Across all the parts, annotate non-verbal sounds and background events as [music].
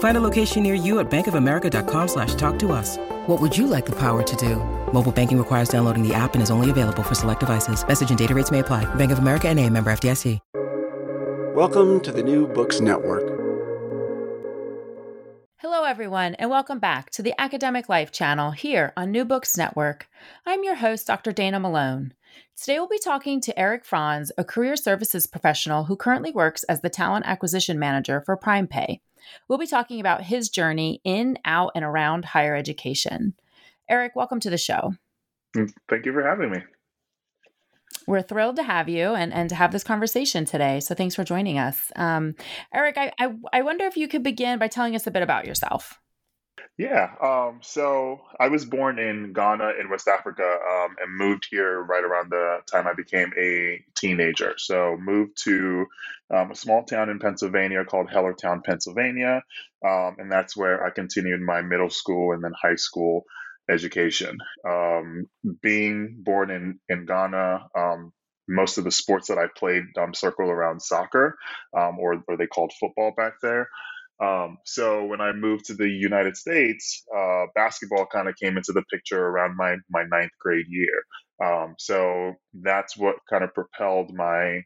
Find a location near you at bankofamerica.com slash talk to us. What would you like the power to do? Mobile banking requires downloading the app and is only available for select devices. Message and data rates may apply. Bank of America and a member FDIC. Welcome to the New Books Network. Hello, everyone, and welcome back to the Academic Life channel here on New Books Network. I'm your host, Dr. Dana Malone. Today, we'll be talking to Eric Frans, a career services professional who currently works as the talent acquisition manager for PrimePay. We'll be talking about his journey in, out, and around higher education. Eric, welcome to the show. Thank you for having me. We're thrilled to have you and, and to have this conversation today. So thanks for joining us. Um, Eric, I, I, I wonder if you could begin by telling us a bit about yourself. Yeah. Um, so I was born in Ghana in West Africa um, and moved here right around the time I became a teenager. So moved to um, a small town in Pennsylvania called Hellertown, Pennsylvania. Um, and that's where I continued my middle school and then high school education. Um, being born in, in Ghana, um, most of the sports that I played um, circle around soccer, um, or, or they called football back there. Um, so when I moved to the United States, uh, basketball kind of came into the picture around my, my ninth grade year. Um, so that's what kind of propelled my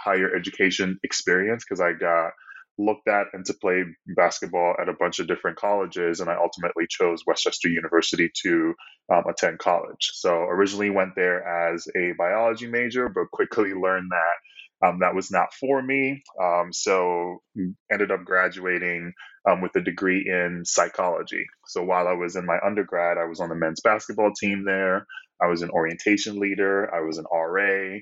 higher education experience because I got looked at and to play basketball at a bunch of different colleges, and I ultimately chose West Chester University to um, attend college. So originally went there as a biology major, but quickly learned that um, that was not for me. Um, so ended up graduating um, with a degree in psychology. So while I was in my undergrad, I was on the men's basketball team there. I was an orientation leader. I was an RA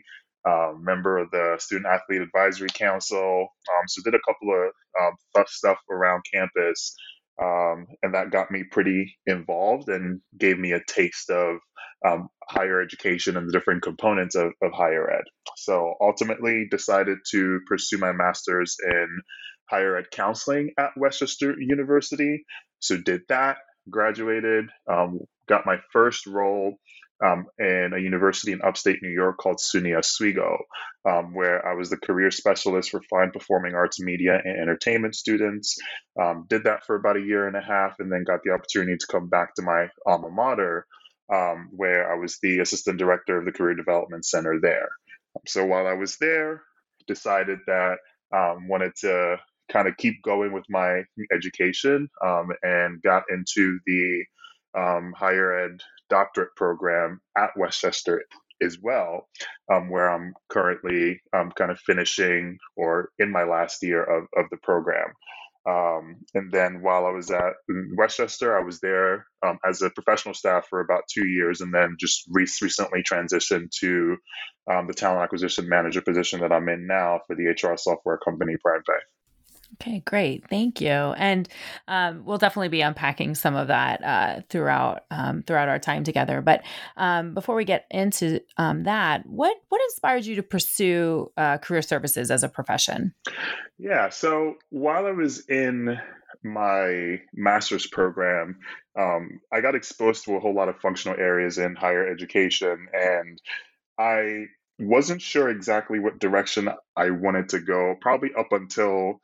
uh, member of the Student Athlete Advisory Council. Um, so did a couple of um, stuff around campus, um, and that got me pretty involved and gave me a taste of um, higher education and the different components of, of higher ed. So ultimately, decided to pursue my master's in higher ed counseling at West Chester University. So did that, graduated, um, got my first role um, in a university in upstate New York called SUNY Oswego, um, where I was the career specialist for fine performing arts, media, and entertainment students. Um, did that for about a year and a half, and then got the opportunity to come back to my alma mater, um, where I was the assistant director of the Career Development Center there. So while I was there, decided that um, wanted to kind of keep going with my education um, and got into the um, higher ed doctorate program at West Chester as well, um, where I'm currently um, kind of finishing or in my last year of, of the program. Um, and then while I was at West Chester, I was there um, as a professional staff for about two years, and then just re- recently transitioned to um, the talent acquisition manager position that I'm in now for the HR software company PrimePay. Okay, great. Thank you. And um, we'll definitely be unpacking some of that uh, throughout um, throughout our time together. But um, before we get into um, that, what what inspired you to pursue uh, career services as a profession? Yeah. So while I was in my master's program, um, I got exposed to a whole lot of functional areas in higher education, and I wasn't sure exactly what direction I wanted to go. Probably up until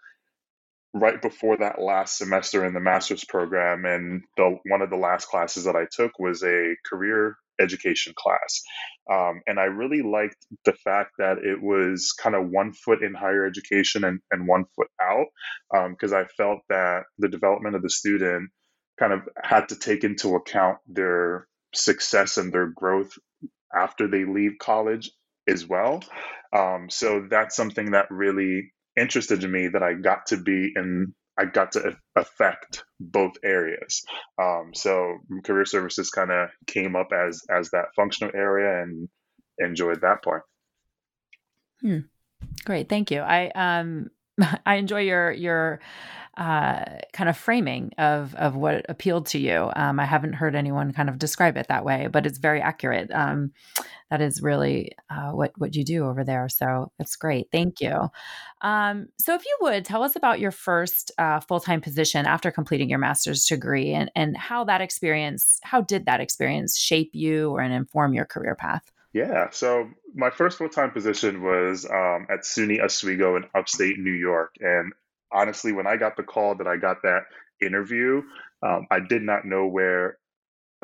right before that last semester in the master's program and the one of the last classes that i took was a career education class um, and i really liked the fact that it was kind of one foot in higher education and, and one foot out because um, i felt that the development of the student kind of had to take into account their success and their growth after they leave college as well. Um, so that's something that really interested to me that I got to be in. I got to affect both areas. Um, so career services kind of came up as as that functional area and enjoyed that part. Hmm. Great, thank you. I um [laughs] I enjoy your your uh, kind of framing of of what appealed to you. Um, I haven't heard anyone kind of describe it that way, but it's very accurate. Um, that is really uh, what what you do over there. So that's great. Thank you. Um, so if you would tell us about your first uh, full time position after completing your master's degree, and and how that experience, how did that experience shape you or and inform your career path? Yeah. So my first full time position was um, at SUNY Oswego in upstate New York. And honestly, when I got the call that I got that interview, um, I did not know where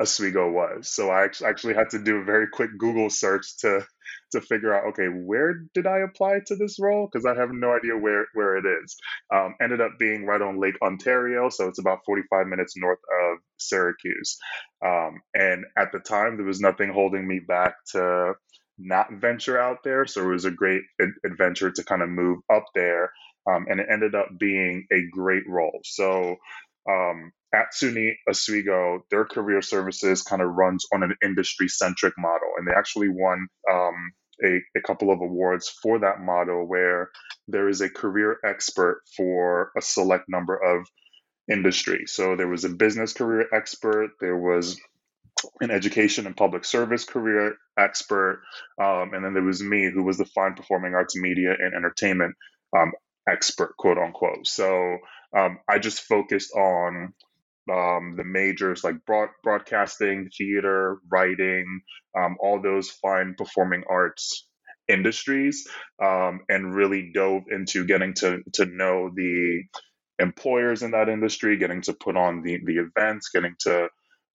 Oswego was. So I actually had to do a very quick Google search to to figure out, okay, where did I apply to this role? Because I have no idea where where it is. Um, ended up being right on Lake Ontario, so it's about 45 minutes north of Syracuse. Um, and at the time, there was nothing holding me back to not venture out there. So it was a great adventure to kind of move up there. Um, and it ended up being a great role. So um, at SUNY Oswego, their career services kind of runs on an industry centric model. And they actually won um, a, a, couple of awards for that model where there is a career expert for a select number of industries. So there was a business career expert, there was an education and public service career expert, um, and then there was me, who was the fine performing arts, media, and entertainment um, expert, quote unquote. So um, I just focused on um, the majors like broad, broadcasting, theater, writing, um, all those fine performing arts industries, um, and really dove into getting to to know the employers in that industry, getting to put on the the events, getting to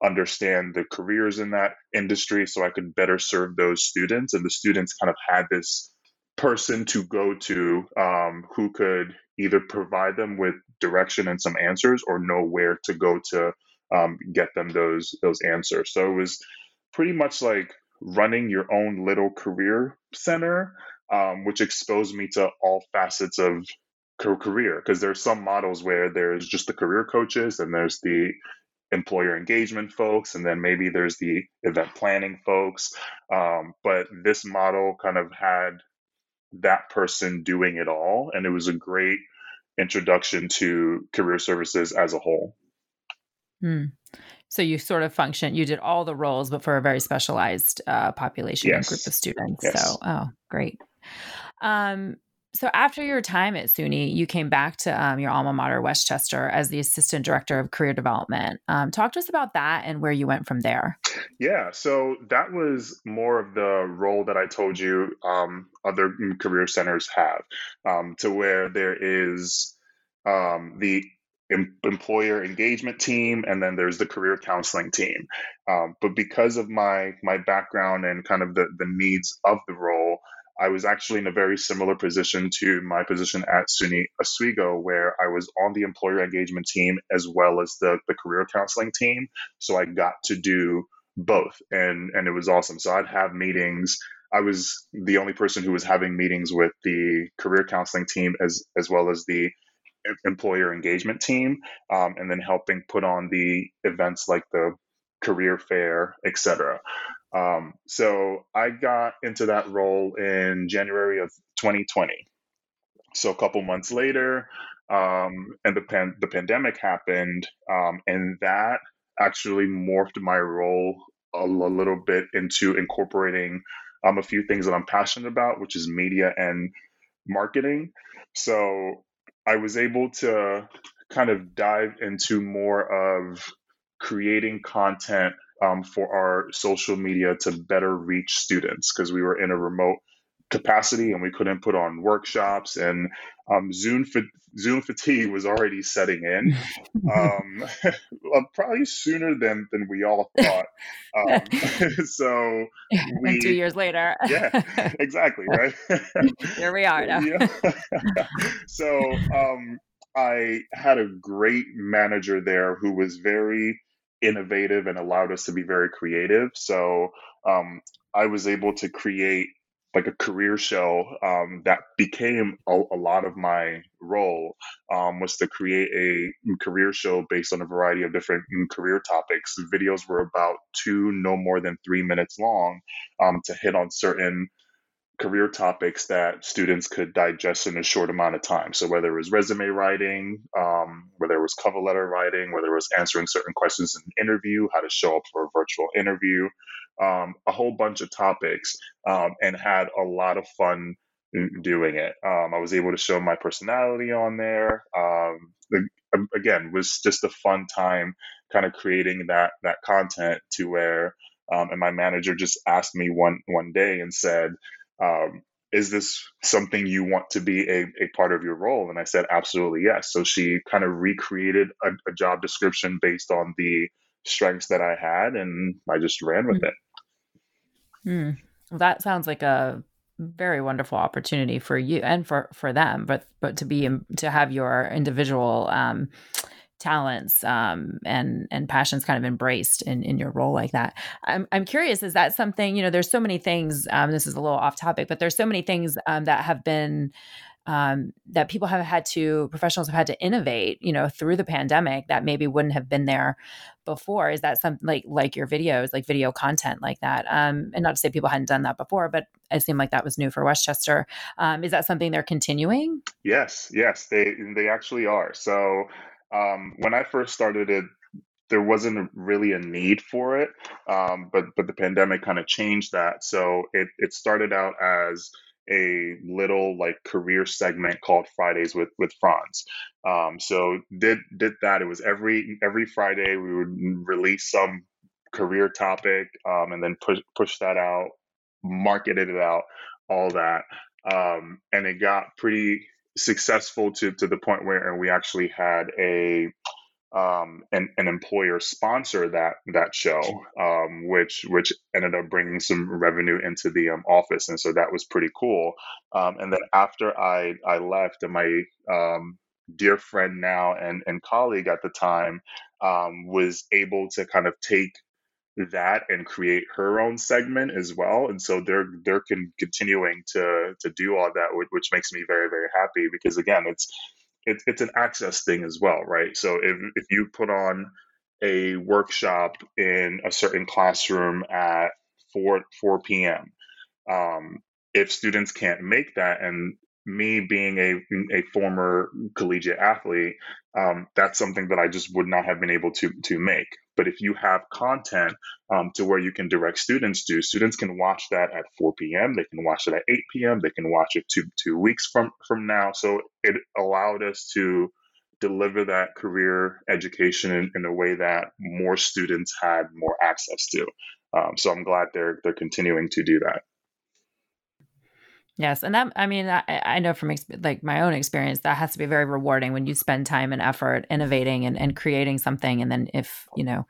understand the careers in that industry, so I could better serve those students. And the students kind of had this person to go to um, who could either provide them with direction and some answers or know where to go to um, get them those those answers. So it was pretty much like running your own little career center um, which exposed me to all facets of career. Because there's some models where there's just the career coaches and there's the employer engagement folks and then maybe there's the event planning folks. Um, but this model kind of had that person doing it all. And it was a great introduction to career services as a whole. Hmm. So you sort of function, you did all the roles, but for a very specialized uh, population yes. and group of students. Yes. So, oh, great. Um, so after your time at SUNY, you came back to um, your alma mater, West Chester, as the assistant director of career development. Um, talk to us about that and where you went from there. Yeah, so that was more of the role that I told you um, other career centers have, um, to where there is um, the em- employer engagement team and then there's the career counseling team. Um, but because of my my background and kind of the the needs of the role. I was actually in a very similar position to my position at SUNY Oswego, where I was on the employer engagement team as well as the, the career counseling team. So I got to do both and and it was awesome. So I'd have meetings. I was the only person who was having meetings with the career counseling team as as well as the employer engagement team, um, and then helping put on the events like the career fair, etc. Um, so I got into that role in January of 2020. So a couple months later, um, and the pan- the pandemic happened, um, and that actually morphed my role a, little bit into incorporating um, a few things that I'm passionate about, which is media and marketing. So I was able to kind of dive into more of creating content um, for our social media to better reach students because we were in a remote capacity and we couldn't put on workshops and um, Zoom fa- Zoom fatigue was already setting in, [laughs] um, [laughs] probably sooner than than we all thought. Um, [laughs] so we, and two years later, yeah, exactly, right. Here we are now. yeah. so um, I had a great manager there who was very innovative and allowed us to be very creative. So um, I was able to create like a career show um, that became a, a, lot of my role um, was to create a career show based on a variety of different career topics. videos were about two, no more than three minutes long, um, to hit on certain career topics that students could digest in a short amount of time. So whether it was resume writing, um, whether it was cover letter writing, whether it was answering certain questions in an interview, how to show up for a virtual interview, um, a whole bunch of topics, um, and had a lot of fun doing it. Um, I was able to show my personality on there. Um, again, was just a fun time, kind of creating that that content to where. Um, and my manager just asked me one one day and said, um, is this something you want to be a, a part of your role? And I said, absolutely yes. So she kind of recreated a, a job description based on the strengths that I had, and I just ran with mm. it. Mm. Well, that sounds like a very wonderful opportunity for you and for for them, but but to be to have your individual um, talents um, and and passions kind of embraced in in your role like that. I'm I'm curious, is that something you know? There's so many things. Um, this is a little off topic, but there's so many things um, that have been um, that people have had to professionals have had to innovate you know through the pandemic that maybe wouldn't have been there before is that something like like your videos like video content like that um, and not to say people hadn't done that before but it seemed like that was new for West Chester um, is that something they're continuing yes yes they they actually are so um, when I first started it, there wasn't really a need for it, um, but but the pandemic kind of changed that. So it it started out as a little like career segment called Fridays with with Frans. Um, so did did that. It was every every Friday we would release some career topic um, and then push push that out, marketed it out, all that, um, and it got pretty successful to to the point where we actually had a um, an, an employer sponsor that that show, um, which which ended up bringing some revenue into the um, office, and so that was pretty cool. Um, and then after I I left, and my um, dear friend now and and colleague at the time um, was able to kind of take that and create her own segment as well and so they're they're con- continuing to to do all that which makes me very very happy because again it's it's it's an access thing as well right so if if you put on a workshop in a certain classroom at 4 4 p.m um, if students can't make that and me being a a former collegiate athlete, um, that's something that I just would not have been able to to make. But if you have content um, to where you can direct students to, students can watch that at 4 p.m. They can watch it at 8 p.m. They can watch it two two weeks from from now. So it allowed us to deliver that career education in, in a way that more students had more access to. Um, so I'm glad they're they're continuing to do that. Yes, and that I mean I, I know from like my own experience that has to be very rewarding when you spend time and effort innovating and, and creating something, and then if you know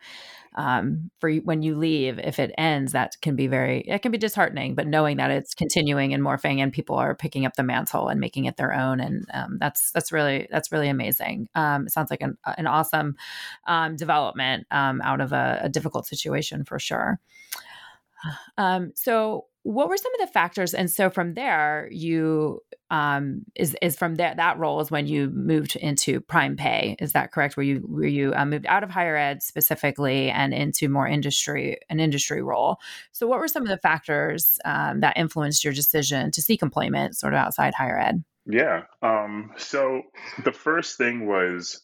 um, for when you leave, if it ends, that can be very it can be disheartening. But knowing that it's continuing and morphing, and people are picking up the mantle and making it their own, and um, that's that's really that's really amazing. Um, sounds like an an awesome um, development um, out of a, a difficult situation for sure. Um, so what were some of the factors and so from there you um is is from that that role is when you moved into PrimePay is that correct? Where you where you uh, moved out of higher ed specifically and into more industry an industry role? So what were some of the factors um, that influenced your decision to seek employment sort of outside higher ed? Yeah um so the first thing was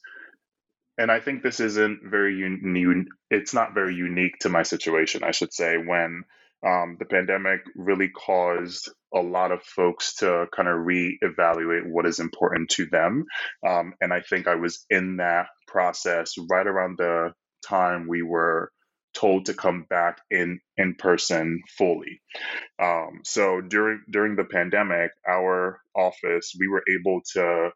and I think this isn't very unique. It's not very unique to my situation, I should say. When um, the pandemic really caused a lot of folks to kind of reevaluate what is important to them. Um, and I think I was in that process right around the time we were told to come back in in person fully. Um, so during during the pandemic, our office we were able to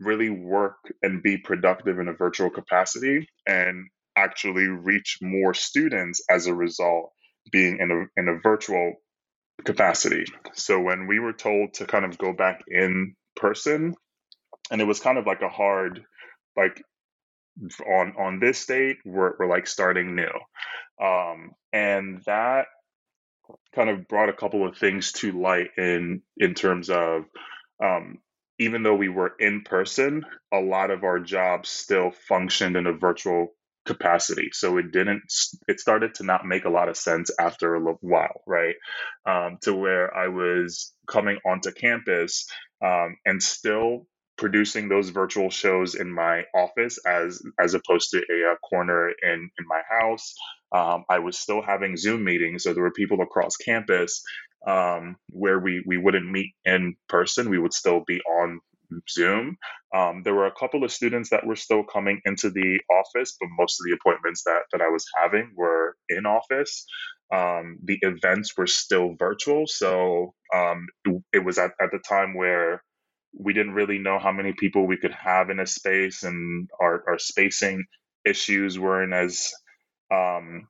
really work and be productive in a virtual capacity and actually reach more students as a result being in a in a virtual capacity. So when we were told to kind of go back in person, and it was kind of like a hard, like on on this date, we're we're like starting new, um, and that kind of brought a couple of things to light in in terms of um, even though we were in person, a lot of our jobs still functioned in a virtual capacity. So it didn't, it started to not make a lot of sense after a while, right? Um, to where I was coming onto campus um, and still producing those virtual shows in my office as as opposed to a, a corner in in my house. Um, I was still having Zoom meetings, so there were people across campus um, where we we wouldn't meet in person. We would still be on Zoom. Um, there were a couple of students that were still coming into the office, but most of the appointments that, that I was having were in office. Um, the events were still virtual. So um, it, it, was at, at the time where we didn't really know how many people we could have in a space, and our, our spacing issues weren't as um,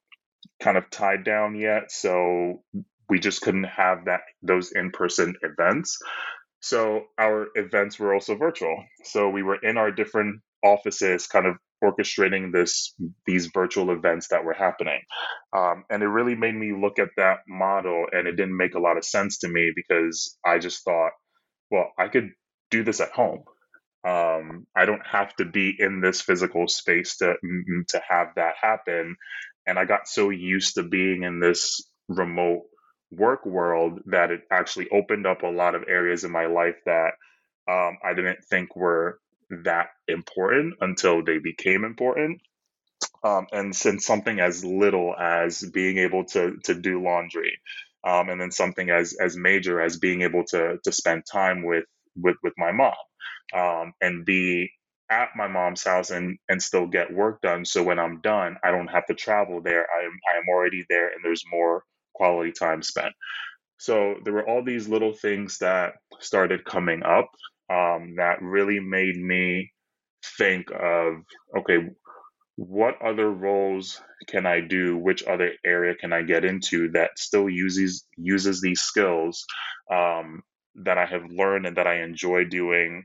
kind of tied down yet. So we just couldn't have that those in-person events. So our events were also virtual. So we were in our different offices, kind of orchestrating this these virtual events that were happening, um, and it really made me look at that model, and it didn't make a lot of sense to me because I just thought, well, I could do this at home. Um, I don't have to be in this physical space to to have that happen, and I got so used to being in this remote work world that it actually opened up a lot of areas in my life that um, I didn't think were that important until they became important. Um, and since something as little as being able to to do laundry, um, and then something as as major as being able to to spend time with with with my mom, um, and be at my mom's house and and still get work done. So when I'm done, I don't have to travel there. I am I am already there, and there's more quality time spent. So there were all these little things that started coming up um, that really made me think of okay, what other roles can I do? Which other area can I get into that still uses uses these skills um, that I have learned and that I enjoy doing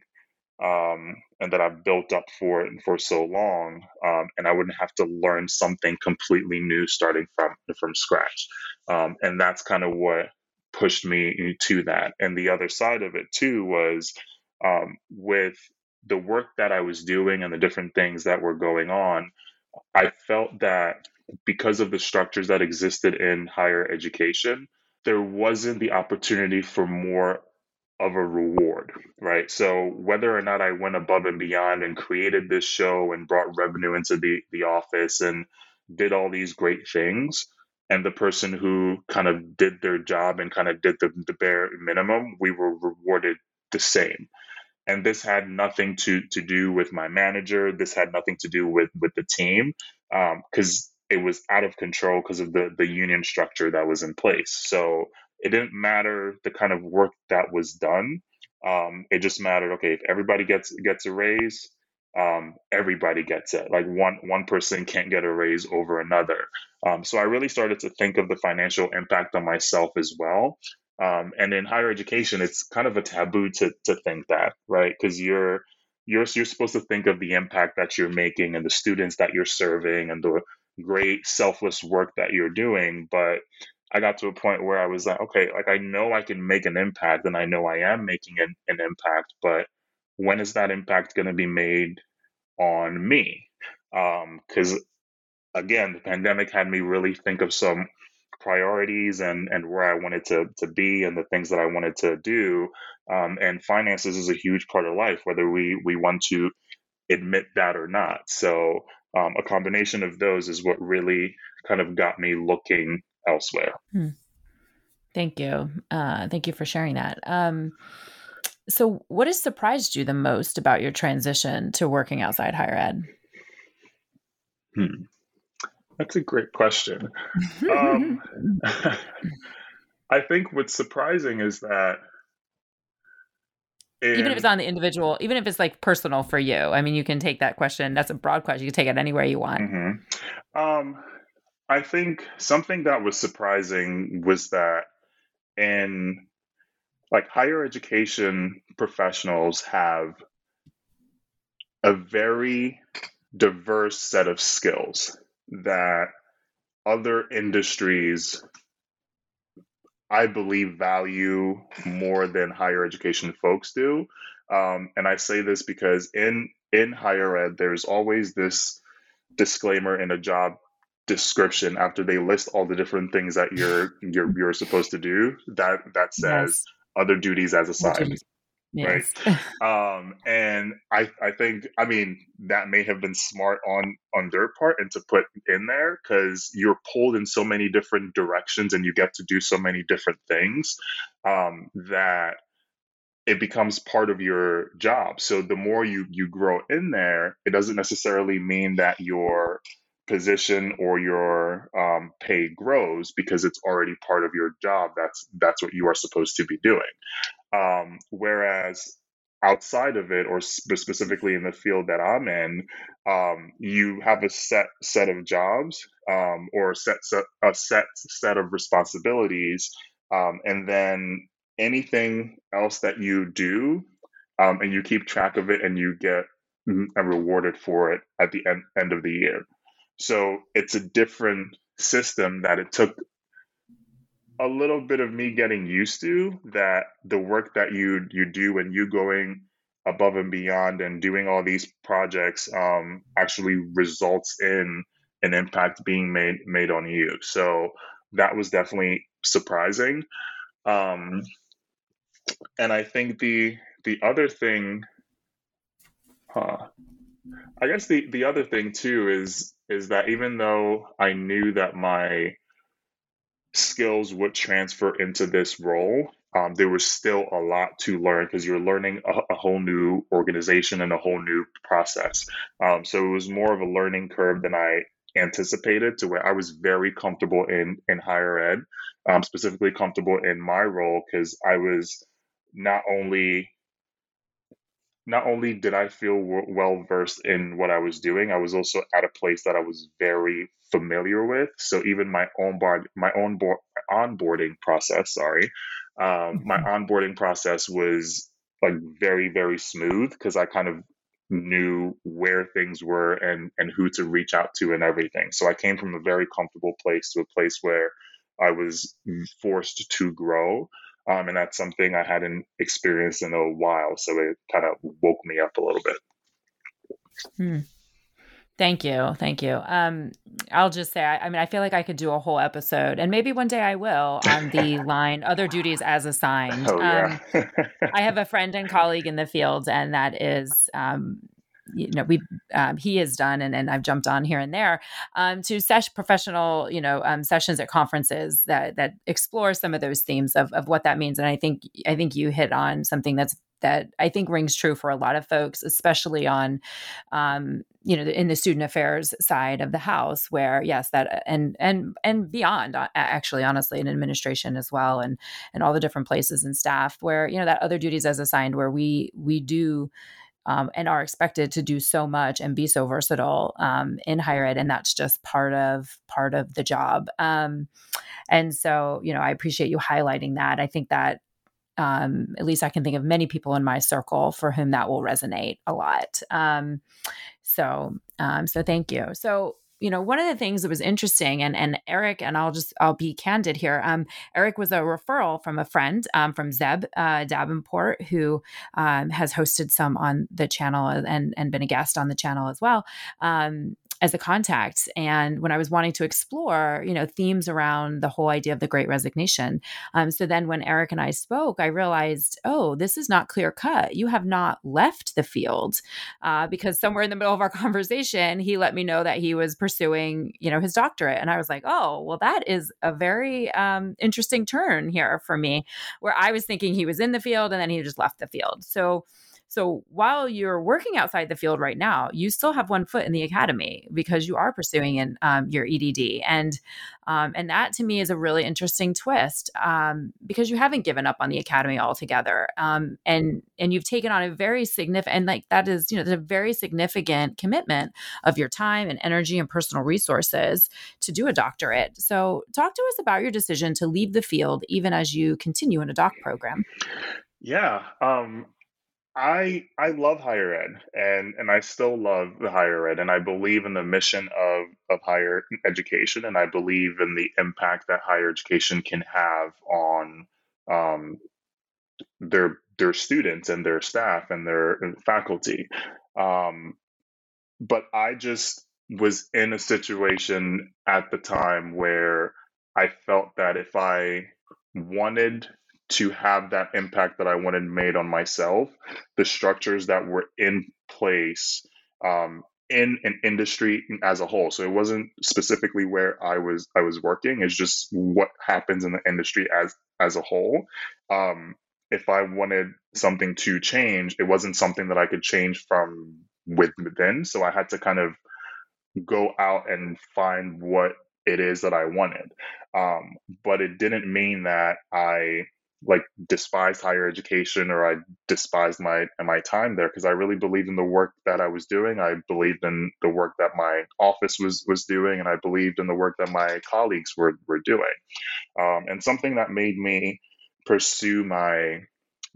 um, and that I've built up for it and for so long, um, and I wouldn't have to learn something completely new starting from from scratch. Um, and that's kind of what pushed me to that. And the other side of it too was um, with the work that I was doing and the different things that were going on. I felt that because of the structures that existed in higher education, there wasn't the opportunity for more of a reward, right? So whether or not I went above and beyond and created this show and brought revenue into the the office and did all these great things, and the person who kind of did their job and kind of did the, the bare minimum, we were rewarded the same. And this had nothing to to do with my manager. This had nothing to do with with the team, because um, it was out of control because of the the union structure that was in place. So it didn't matter the kind of work that was done. Um, it just mattered. Okay, if everybody gets gets a raise, um, everybody gets it. Like one one person can't get a raise over another. Um, so I really started to think of the financial impact on myself as well. Um, and in higher education, it's kind of a taboo to to think that, right? Because you're you're you're supposed to think of the impact that you're making and the students that you're serving and the great selfless work that you're doing, but I got to a point where I was like, okay, like I know I can make an impact and I know I am making an, an impact, but when is that impact going to be made on me? Because um, again, the pandemic had me really think of some priorities and and where I wanted to to be and the things that I wanted to do. Um, and finances is a huge part of life, whether we we want to admit that or not. So um, a combination of those is what really kind of got me looking elsewhere. Hmm. Thank you. Uh, thank you for sharing that. Um, so, what has surprised you the most about your transition to working outside higher ed? Hmm. That's a great question. [laughs] um, [laughs] I think what's surprising is that in, even if it's on the individual, even if it's like personal for you. I mean, you can take that question. That's a broad question. You can take it anywhere you want. Mm-hmm. Um, I think something that was surprising was that in like higher education professionals have a very diverse set of skills that other industries I believe value more than higher education folks do. Um, and I say this because in in higher ed, there's always this disclaimer in a job description after they list all the different things that you're you're you're supposed to do that that says yes. other duties as assigned yes. right [laughs] um and i i think i mean that may have been smart on on their part and to put in there because you're pulled in so many different directions and you get to do so many different things um that it becomes part of your job so the more you you grow in there it doesn't necessarily mean that your position or your um, pay grows because it's already part of your job. That's that's what you are supposed to be doing. Um, whereas outside of it, or sp- specifically in the field that I'm in, um, you have a set set of jobs um, or a set, set a set set of responsibilities, um, and then anything else that you do, um, and you keep track of it, and you get mm, rewarded for it at the end, end of the year. So it's a different system that it took a little bit of me getting used to that the work that you you do and you going above and beyond and doing all these projects um, actually results in an impact being made made on you. So that was definitely surprising. Um, and I think the the other thing, huh, I guess the the other thing too is is that even though I knew that my skills would transfer into this role, um, there was still a lot to learn because you're learning a, a, whole new organization and a whole new process. Um, so it was more of a learning curve than I anticipated to where I was very comfortable in in higher ed, um, specifically comfortable in my role because I was not only not only did I feel well versed in what I was doing, I was also at a place that I was very familiar with. So even my own board, my own board, onboarding process, sorry, um, my mm-hmm. onboarding process was like very very smooth because I kind of knew where things were and and who to reach out to and everything. So I came from a very comfortable place to a place where I was forced to grow um, and that's something I hadn't experienced in a while. So it kind of woke me up a little bit. Hmm. Thank you. Thank you. Um, I'll just say, I, I, mean, I feel like I could do a whole episode, and maybe one day I will, on the [laughs] line other duties as assigned. Oh, yeah. um, I have a friend and colleague in the field, and that is um, you know we um, he has done and, and I've jumped on here and there um, to sesh professional you know um, sessions at conferences that that explore some of those themes of, of what that means and I think I think you hit on something that's that I think rings true for a lot of folks, especially on, um, you know, in the student affairs side of the house, where yes, that and and and beyond, actually, honestly, in administration as well, and and all the different places and staff, where you know that other duties as assigned, where we we do um, and are expected to do so much and be so versatile um, in higher ed and that's just part of part of the job. Um, and so you know i appreciate you highlighting that. I think that um, at least i can think of many people in my circle for whom that will resonate a lot. Um, so um, so thank you. So you know, one of the things that was interesting, and and Eric, and I'll just I'll be candid here. Um, Eric was a referral from a friend um, from Zeb uh, Davenport, who um, has hosted some on the channel and and been a guest on the channel as well. Um, as a contact and when i was wanting to explore you know themes around the whole idea of the great resignation. Um, so then when eric and i spoke i realized oh this is not clear cut. You have not left the field. Uh, because somewhere in the middle of our [laughs] conversation he let me know that he was pursuing you know his doctorate and i was like oh well that is a very um, interesting turn here for me where i was thinking he was in the field and then he just left the field. So so while you're working outside the field right now, you still have one foot in the academy because you are pursuing in, um, your EDD, and um, and that to me is a really interesting twist um, because you haven't given up on the academy altogether, um, and and you've taken on a very significant and like that is you know a very significant commitment of your time and energy and personal resources to do a doctorate. So talk to us about your decision to leave the field even as you continue in a doc program. Yeah. Um, I I love higher ed and and I still love the higher ed and I believe in the mission of of higher education and I believe in the impact that higher education can have on um, their their students and their staff and their faculty. Um, but I just was in a situation at the time where I felt that if I wanted to have that impact that I wanted made on myself, the structures that were in place um, in an industry as a whole. So it wasn't specifically where I was I was working. It's just what happens in the industry as as a whole. Um, if I wanted something to change, it wasn't something that I could change from within. So I had to kind of go out and find what it is that I wanted. Um, but it didn't mean that I like despised higher education or I despised my my time there because I really believed in the work that I was doing. I believed in the work that my office was was doing, and I believed in the work that my colleagues were were doing. Um, and something that made me pursue my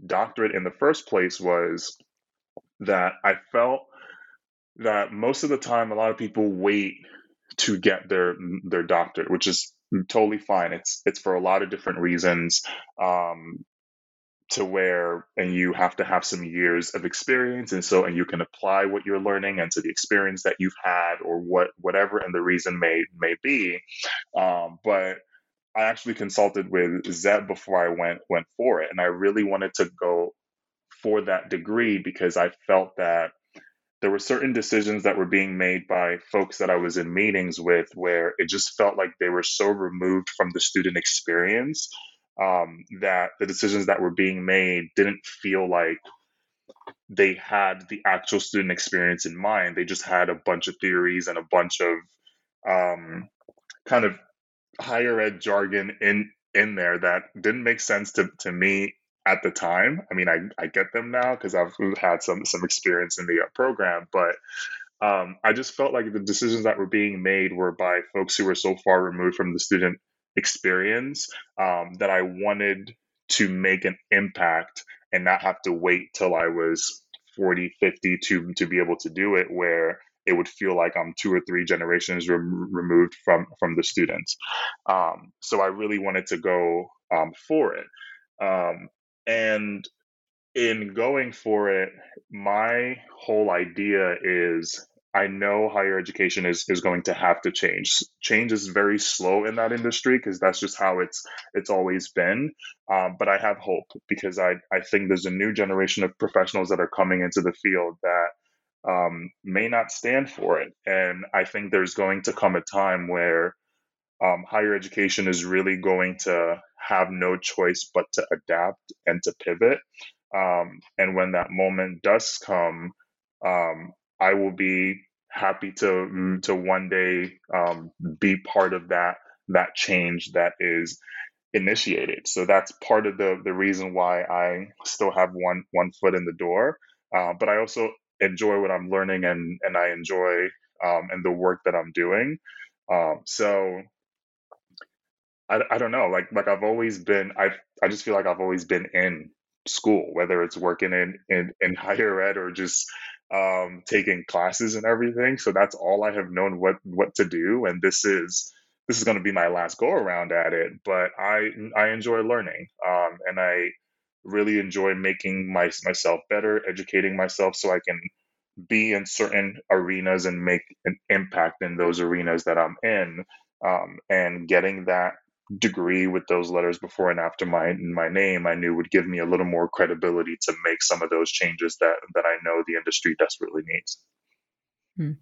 doctorate in the first place was that I felt that most of the time a lot of people wait to get their their doctorate, which is totally fine. It's it's for a lot of different reasons. Um, to where and you have to have some years of experience and so and you can apply what you're learning and to the experience that you've had or what whatever and the reason may may be um, but i actually consulted with zeb before i went went for it and i really wanted to go for that degree because i felt that there were certain decisions that were being made by folks that I was in meetings with where it just felt like they were so removed from the student experience um, that the decisions that were being made didn't feel like they had the actual student experience in mind. They just had a bunch of theories and a bunch of um, kind of higher ed jargon in in there that didn't make sense to, to me at the time. I mean, I, I get them now because I've had some some experience in the uh, program, but um, I just felt like the decisions that were being made were by folks who were so far removed from the student experience um, that I wanted to make an impact and not have to wait till I was 40, 50 to to be able to do it where it would feel like I'm two or three generations re- removed from from the students. Um, so I really wanted to go um, for it. Um, and in going for it, my whole idea is I know higher education is, is going to have to change. Change is very slow in that industry because that's just how it's it's always been. Um, but I have hope because I, I think there's a new generation of professionals that are coming into the field that um, may not stand for it. And I think there's going to come a time where um, higher education is really going to have no choice but to adapt and to pivot. Um, and when that moment does come, um, I will be happy to mm, to one day um, be part of that that change that is initiated. So that's part of the the reason why I still have one one foot in the door. Uh, but I also enjoy what I'm learning and and I enjoy um, and the work that I'm doing. Um, so I, I don't know like like I've always been I I just feel like I've always been in school whether it's working in in, in [laughs] higher ed or just um, taking classes and everything. So that's all I have known what what to do and this is this is going to be my last go around at it but I I enjoy learning um, and I really enjoy making my, myself better educating myself so I can be in certain arenas and make an impact in those arenas that I'm in um, and getting that degree with those letters before and after my my name, I knew would give me a little more credibility to make some of those changes that that I know the industry desperately needs. Hmm.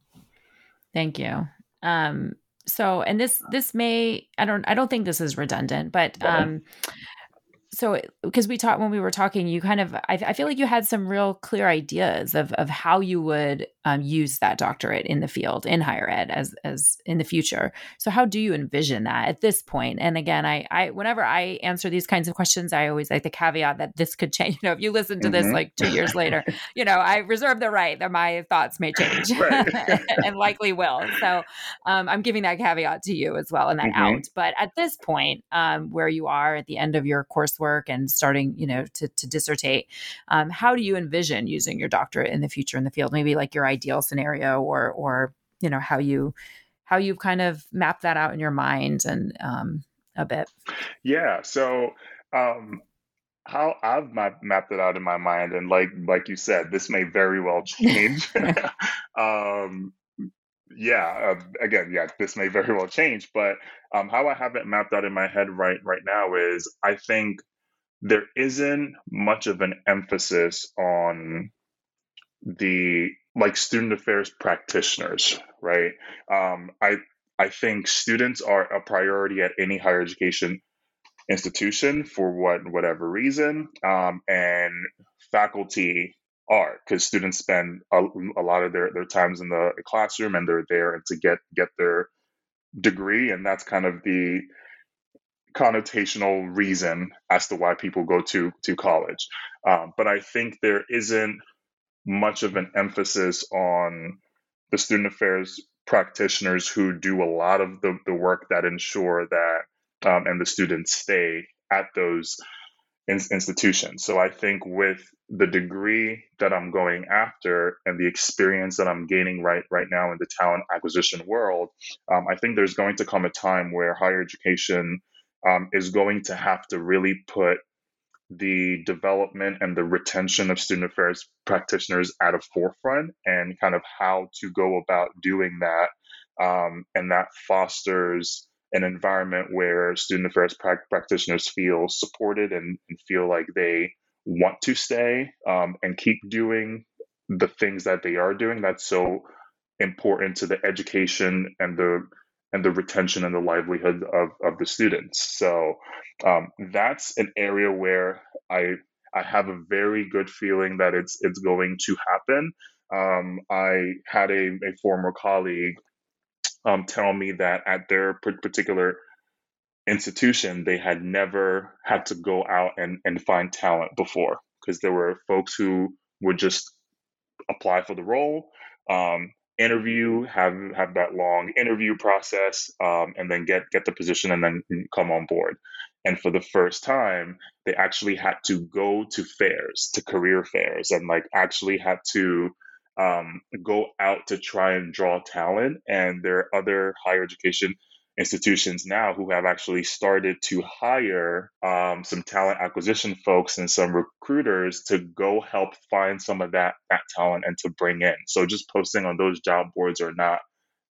Thank you. Um, so, and this this may I don't I don't think this is redundant, but um, so because we talked when we were talking, you kind of I, I, feel like you had some real clear ideas of of how you would um, use that doctorate in the field in higher ed as as in the future. So how do you envision that at this point? And again, I I whenever I answer these kinds of questions, I always like the caveat that this could [laughs] change. You know, if you listen to mm-hmm. this like two years [laughs] later, you know, I reserve the right that my thoughts may change [laughs] and likely will. So um, I'm giving that caveat to you as well and that mm-hmm. out. But at this point, um, where you are at the end of your coursework and starting, you know, to, to dissertate, um, how do you envision using your doctorate in the future in the field? Maybe like your ideal scenario or or you know how you how you've kind of mapped that out in your mind and um, a bit. Yeah. So um, how I've map- mapped it out in my mind, and like like you said, this may very well [laughs] change. [laughs] um, yeah. Uh, again, yeah, this may very well change. But um, how I have it mapped out in my head right right now is I think there isn't much of an emphasis on the like student affairs practitioners, right? Um, I I think students are a priority at any higher education institution for what whatever reason, um, and faculty are because students spend a, a, lot of their, their times in the classroom and they're there to get get their degree, and that's kind of the connotational reason as to why people go to to college. Um, but I think there isn't much of an emphasis on the student affairs practitioners who do a lot of the, the work that ensure that um, and the students stay at those in- institutions. So I think with the degree that I'm going after and the experience that I'm gaining right right now in the talent acquisition world, um, I think there's going to come a time where higher education um, is going to have to really put the development and the retention of student affairs practitioners at a forefront and kind of how to go about doing that. Um, and that fosters an environment where student affairs pra- practitioners feel supported and, and, feel like they want to stay um, and keep doing the things that they are doing. That's so important to the education and the and the retention and the livelihood of, of the students. So um, that's an area where I I have a very good feeling that it's it's going to happen. Um, I had a, a former colleague um, tell me that at their particular institution, they had never had to go out and, and find talent before because there were folks who would just apply for the role. Um, interview, have have that long interview process, um, and then get get the position and then come on board. And for the first time, they actually had to go to fairs, to career fairs, and like actually had to um, go out to try and draw talent. And their other higher education institutions now who have actually started to hire um, some talent acquisition folks and some recruiters to go help find some of that that talent and to bring in. So just posting on those job boards are not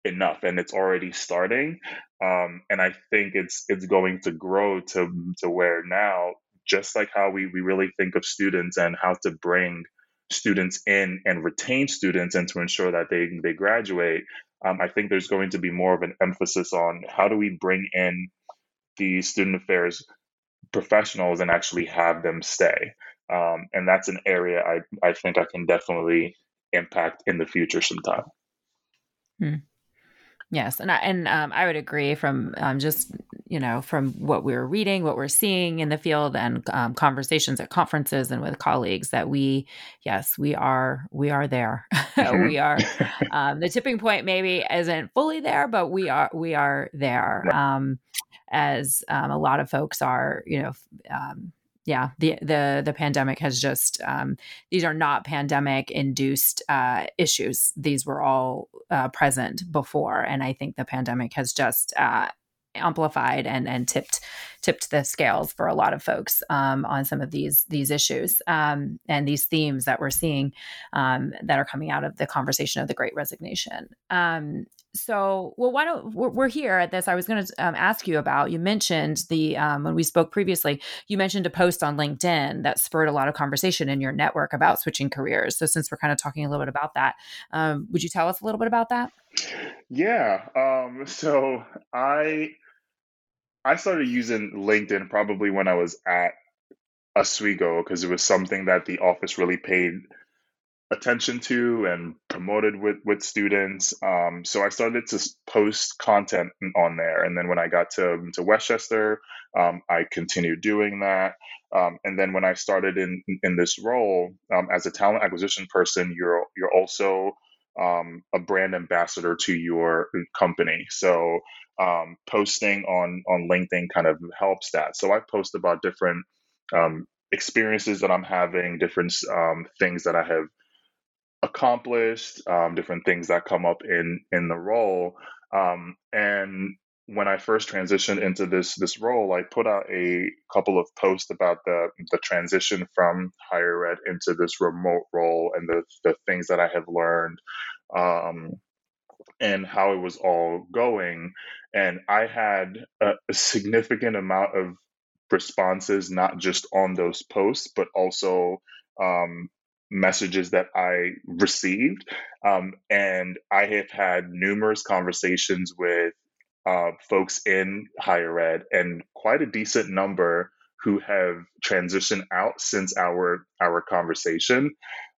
enough, and it's already starting. Um, and I think it's it's going to grow to to where now, just like how we we really think of students and how to bring students in and retain students and to ensure that they they graduate um, I think there's going to be more of an emphasis on how do we bring in the student affairs professionals and actually have them stay. Um, and that's an area I, I think I can definitely impact in the future sometime. Hmm. Yes, and I, and um, I would agree from um, just you know from what we're reading, what we're seeing in the field, and um, conversations at conferences and with colleagues that we, yes, we are we are there. [laughs] Mm-hmm. we are [laughs] um, the tipping point maybe isn't fully there, but we are we are there. Um, as um, a lot of folks are, you know yeah the the the pandemic has just um, these are not pandemic induced uh, issues these were all uh, present before and i think the pandemic has just uh, amplified and and tipped tipped the scales for a lot of folks um, on some of these these issues um, and these themes that we're seeing um, that are coming out of the conversation of the Great Resignation. Um, so, well, why don't we're, here at this? I was going to um, ask you about. You mentioned the um, when we spoke previously. You mentioned a post on LinkedIn that spurred a lot of conversation in your network about switching careers. So, since we're kind of talking a little bit about that, would you tell us a little bit about that? Yeah. so I I started using LinkedIn probably when I was at Oswego because it was something that the office really paid attention to and promoted with with students. Um, so I started to post content on there, and then when I got to to West Chester, um, I continued doing that. Um, and then when I started in in this role um, as a talent acquisition person, you're you're also um, a brand ambassador to your company. So um, posting on on LinkedIn kind of helps that. So I post about different um, experiences that I'm having, different things that I have accomplished, um, different things that come up in in the role. Um, and when I first transitioned into this this role, I put out a couple of posts about the the transition from higher ed into this remote role and the the things that I have learned. Um, and how it was all going. And I had a, a significant amount of responses, not just on those posts, but also um, messages that I received. Um, and I have had numerous conversations with uh, folks in higher ed and quite a decent number who have transitioned out since our our conversation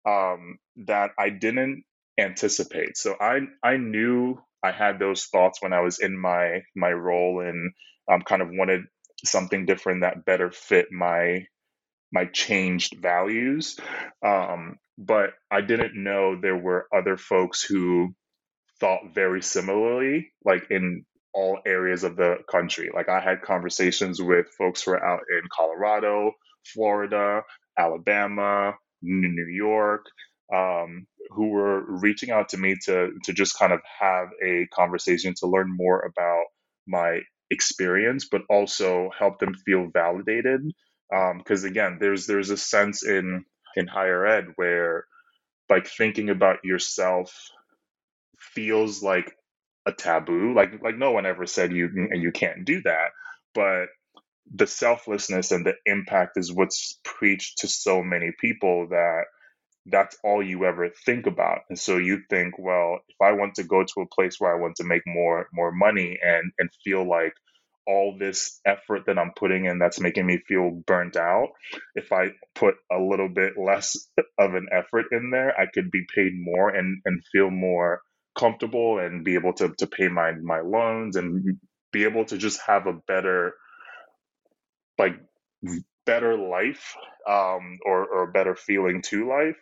um, that I didn't anticipate. So I I knew I had those thoughts when I was in my my role and um, kind of wanted something different that better fit my my changed values. Um, but I didn't know there were other folks who thought very similarly, like in all areas of the country. Like I had conversations with folks who are out in Colorado, Florida, Alabama, New York, um, who were reaching out to me to to just kind of have a conversation to learn more about my experience, but also help them feel validated because um, again there's there's a sense in in higher ed where like thinking about yourself feels like a taboo like like no one ever said you and you can't do that but the selflessness and the impact is what's preached to so many people that that's all you ever think about and so you think well if i want to go to a place where i want to make more more money and and feel like all this effort that I'm putting in that's making me feel burnt out. If I put a little bit less of an effort in there, I could be paid more and, and feel more comfortable and be able to, to pay my, my loans and be able to just have a better, like, better life um, or, or a better feeling to life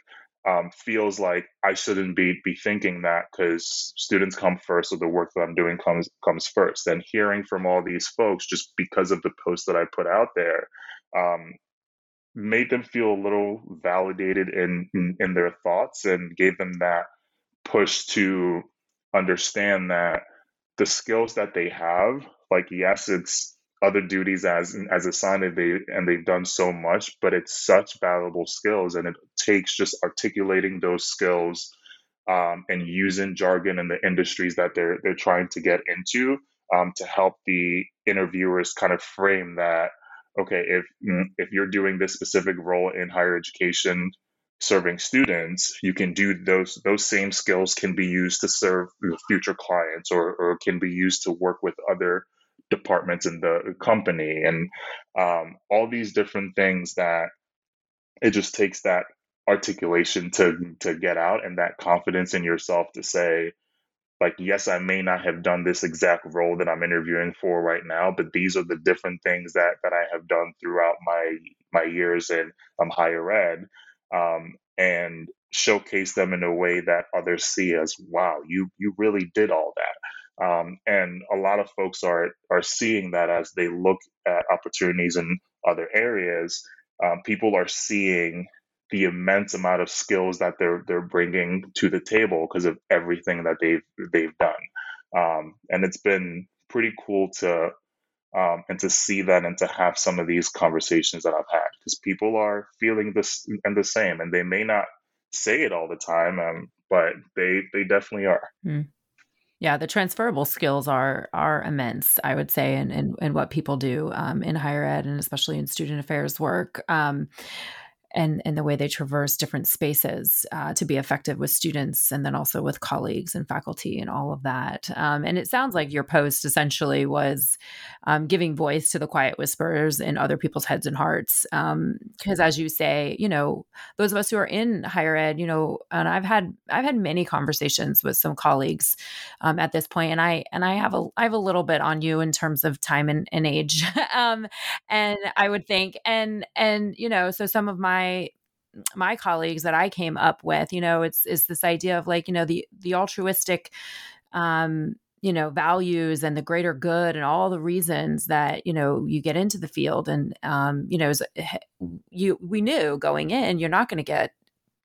um, feels like I shouldn't be be thinking that because students come first, so the work that I'm doing comes comes first. And hearing from all these folks just because of the post that I put out there um, made them feel a little validated in in their thoughts and gave them that push to understand that the skills that they have, like yes, it's other duties as as assigned they and they've done so much but it's such valuable skills and it takes just articulating those skills um, and using jargon in the industries that they're they're trying to get into um, to help the interviewers kind of frame that okay if if you're doing this specific role in higher education serving students you can do those those same skills can be used to serve future clients or, or can be used to work with other departments in the company. And um, all these different things that it just takes that articulation to to get out and that confidence in yourself to say like yes i may not have done this exact role that i'm interviewing for right now but these are the different things that that i have done throughout my my years in um, higher ed um, and showcase them in a way that others see as wow you you really did all that um, and a lot of folks are are seeing that as they look at opportunities in other areas. Um, people are seeing the immense amount of skills that they're they're bringing to the table because of everything that they've they've done, um, and it's been pretty cool to um, and to see that and to have some of these conversations that I've had because people are feeling this and the same, and they may not say it all the time, um, but they they definitely are. Mm. Yeah, the transferable skills are are immense, I would say, in, in what people do um, in higher ed and especially in student affairs work. Um, and and the way they traverse different spaces uh, to be effective with students and then also with colleagues and faculty and all of that. Um, and it sounds like your post essentially was um, giving voice to the quiet whispers in other people's heads and hearts. Because um, as you say, you know, those of us who are in higher ed, you know, and I've had I've had many conversations with some colleagues um, at this point, and I and I have a I have a little bit on you in terms of time and, and age, [laughs] um, and I would think, and and you know, so some of my my colleagues that I came up with, you know, it's is this idea of like, you know, the the altruistic um, you know, values and the greater good and all the reasons that, you know, you get into the field and um, you know, you we knew going in you're not going to get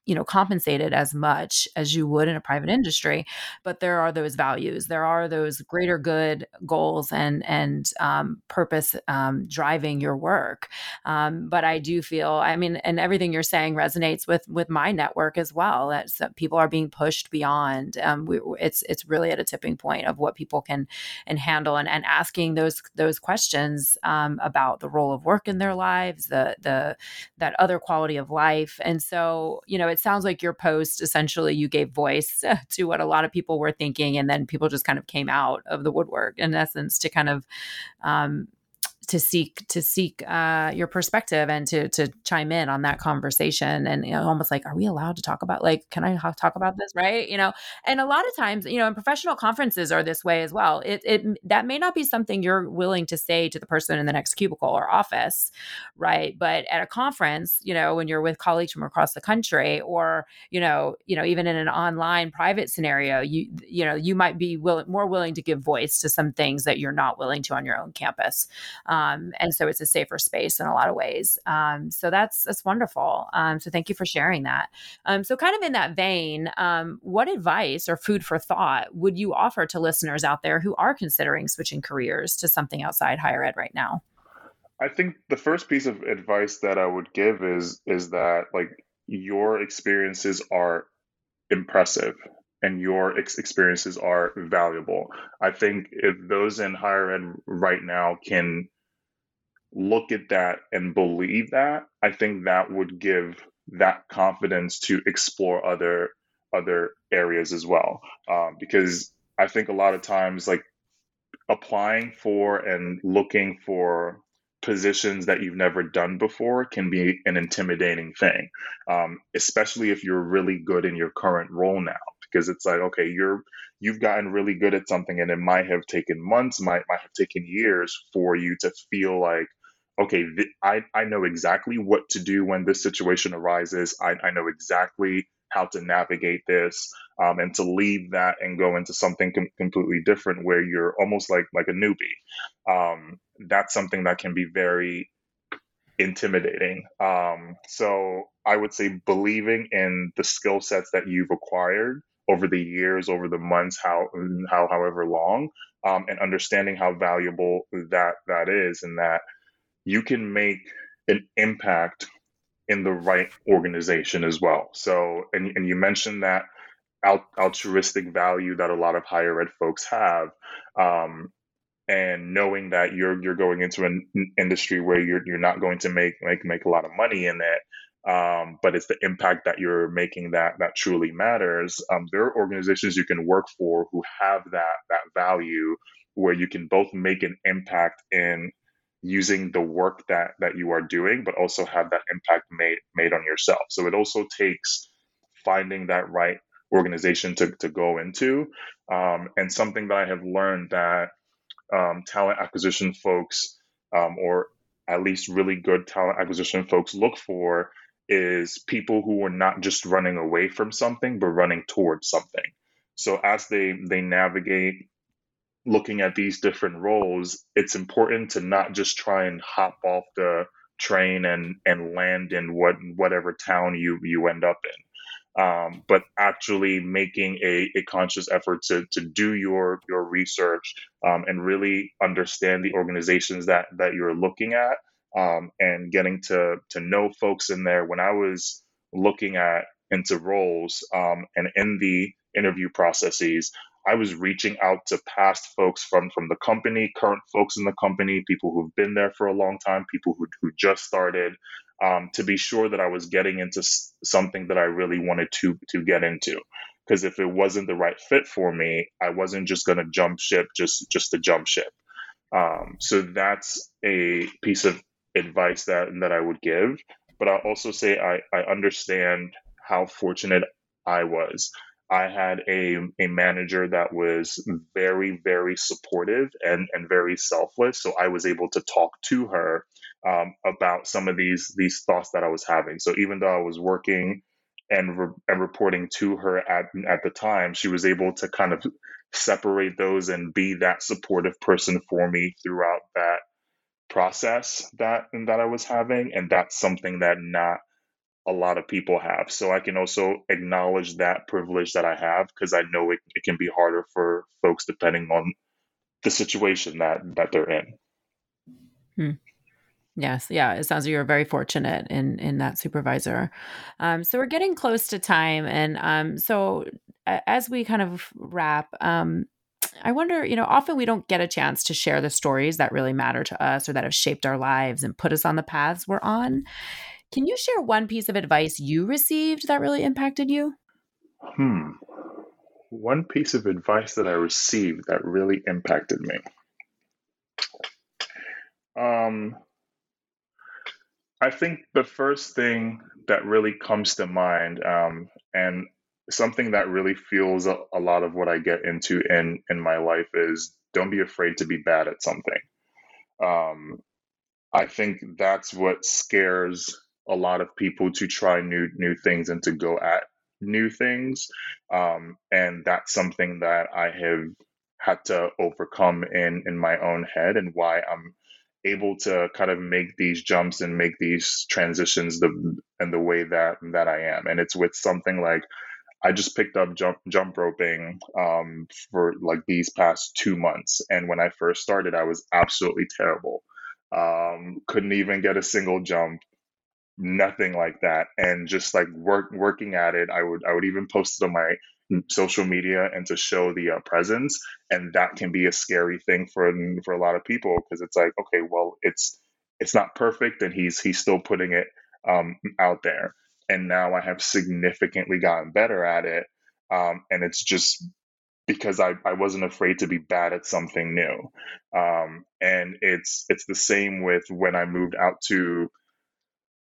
you know compensated as much as you would in a private industry but there are those values there are those greater good goals and and um, purpose um, driving your work. Um, but i do feel i mean and everything you're saying resonates with with my network as well that people are being pushed beyond um, we, it's it's really at a tipping point of what people can and handle and, and asking those those questions um, about the role of work in their lives the the that other quality of life. And so you know it sounds like your post essentially you gave voice [laughs] to what a lot of people were thinking, and then people just kind of came out of the woodwork in essence to kind of um, to seek to seek uh, your perspective and to to chime in on that conversation and you know almost like are we allowed to talk about like can I talk about this? Right? You know? And a lot of times you know in professional conferences are this way as well. It it that may not be something you're willing to say to the person in the next cubicle or office right? But at a conference you know when you're with colleagues from across the country or you know you know even in an online private scenario you you know you might be will, more willing to give voice to some things that you're not willing to on your own campus. um, um, and so it's a safer space in a lot of ways. Um, so that's that's wonderful. Um, so thank you for sharing that. Um, so kind of in that vein, um, what advice or food for thought would you offer to listeners out there who are considering switching careers to something outside higher ed right now? I think the first piece of advice that I would give is is that like your experiences are impressive and your ex- experiences are valuable. I think if those in higher ed right now can look at that and believe that, I think that would give that confidence to explore other other areas as well. Um, because I think a lot of times, like applying for and looking for positions that you've never done before can be an intimidating thing, um, especially if you're really good in your current role now. Because it's like, okay, you're you've gotten really good at something, and it might have taken months, might might have taken years for you to feel like okay, th- I, I know exactly what to do when this situation arises. I, I know exactly how to navigate this um, and to leave that and go into something com- completely different where you're almost like like a newbie. Um, that's something that can be very intimidating. Um, so I would say believing in the skill sets that you've acquired over the years, over the months, how how however long, um, and understanding how valuable that that is, and that you can make an impact in the right organization as well. So, and, and you mentioned that altruistic value that a lot of higher ed folks have. Um, and knowing that you're you're going into an industry where you're you're not going to make make make a lot of money in it, um, but it's the impact that you're making that that truly matters. Um, there are organizations you can work for who have that that value, where you can both make an impact in using the work that that you are doing but also have that impact made made on yourself. So it also takes finding that right organization to, to go into. Um, and something that i have learned that um, talent acquisition folks um, or at least really good talent acquisition folks look for is people who are not just running away from something but running towards something. So as they they navigate looking at these different roles, it's important to not just try and hop off the train and and land in what whatever town you you end up in. Um, but actually making a, a conscious effort to, to do your your research um, and really understand the organizations that that you're looking at um, and getting to to know folks in there. When I was looking at into roles um, and in the interview processes, I was reaching out to past folks from from the company, current folks in the company, people who've been there for a long time, people who who just started, um, to be sure that I was getting into something that I really wanted to to get into. Because if it wasn't the right fit for me, I wasn't just going to jump ship just just to jump ship. Um, so that's a piece of advice that that I would give. But I'll also say I, I understand how fortunate I was. I had a, a manager that was very, very supportive and, and very selfless. So I was able to talk to her um, about some of these these thoughts that I was having. So even though I was working and, re- and reporting to her at at the time, she was able to kind of separate those and be that supportive person for me throughout that process that that I was having, and that's something that not a lot of people have. So I can also acknowledge that privilege that I have because I know it, it can be harder for folks depending on the situation that that they're in. Hmm. Yes, yeah, it sounds like you're very fortunate in in that supervisor. Um, so we're getting close to time, and um, so as we kind of wrap, um, I wonder, you know, often we don't get a chance to share the stories that really matter to us or that have shaped our lives and put us on the paths we're on. Can you share one piece of advice you received that really impacted you? Hmm. One piece of advice that I received that really impacted me. Um, I think the first thing that really comes to mind, um, and something that really fuels a, a, lot of what I get into in in my life, is don't be afraid to be bad at something. Um, I think that's what scares a lot of people to try new new things and to go at new things, um, and that's something that I have had to overcome in in my own head, and why I'm able to kind of make these jumps and make these transitions the and the way that that I am. And it's with something like I just picked up jump jump roping um, for like these past two months, and when I first started, I was absolutely terrible. Um, couldn't even get a single jump, nothing like that. And just like work working at it, I would I would even post it on my social media and to show the uh, presence and that can be a scary thing for for a lot of people because it's like okay well it's it's not perfect and he's he's still putting it um, out there and now i have significantly gotten better at it um, and it's just because I, I wasn't afraid to be bad at something new um, and it's it's the same with when i moved out to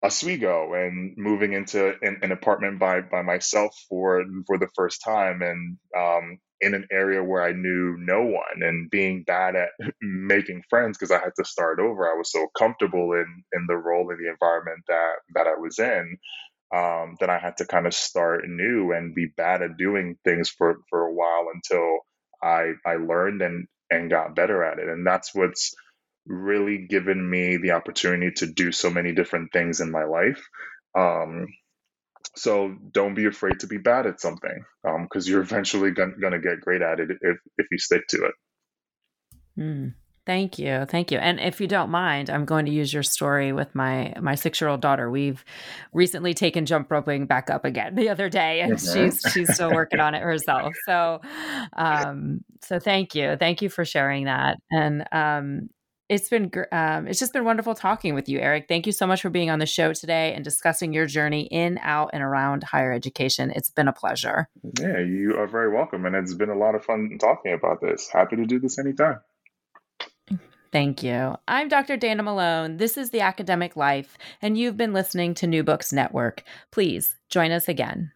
Oswego and moving into an, an, apartment by by myself for for the first time and um, in an area where I knew no one and being bad at [laughs] making friends because I had to start over. I was so comfortable in in the role in the environment that that I was in um, that I had to kind of start new and be bad at doing things for for a while until I I learned and and got better at it. And that's what's really given me the opportunity to do so many different things in my life. Um, so don't be afraid to be bad at something because um, you're eventually going to get great at it if, if you stick to it. Mm, thank you, thank you. And if you don't mind, I'm going to use your story with my my six year old daughter. We've recently taken jump roping back up again the other day, and mm-hmm. she's she's still working on it [laughs] herself. So, um, so thank you, thank you for sharing that. And um, it's been um, it's just been wonderful talking with you, Eric. Thank you so much for being on the show today and discussing your journey in, out, and around higher education. It's been a pleasure. Yeah, you are very welcome, and it's been a lot of fun talking about this. Happy to do this anytime. Thank you. I'm Dr. Dana Malone. This is The Academic Life, and you've been listening to New Books Network. Please join us again.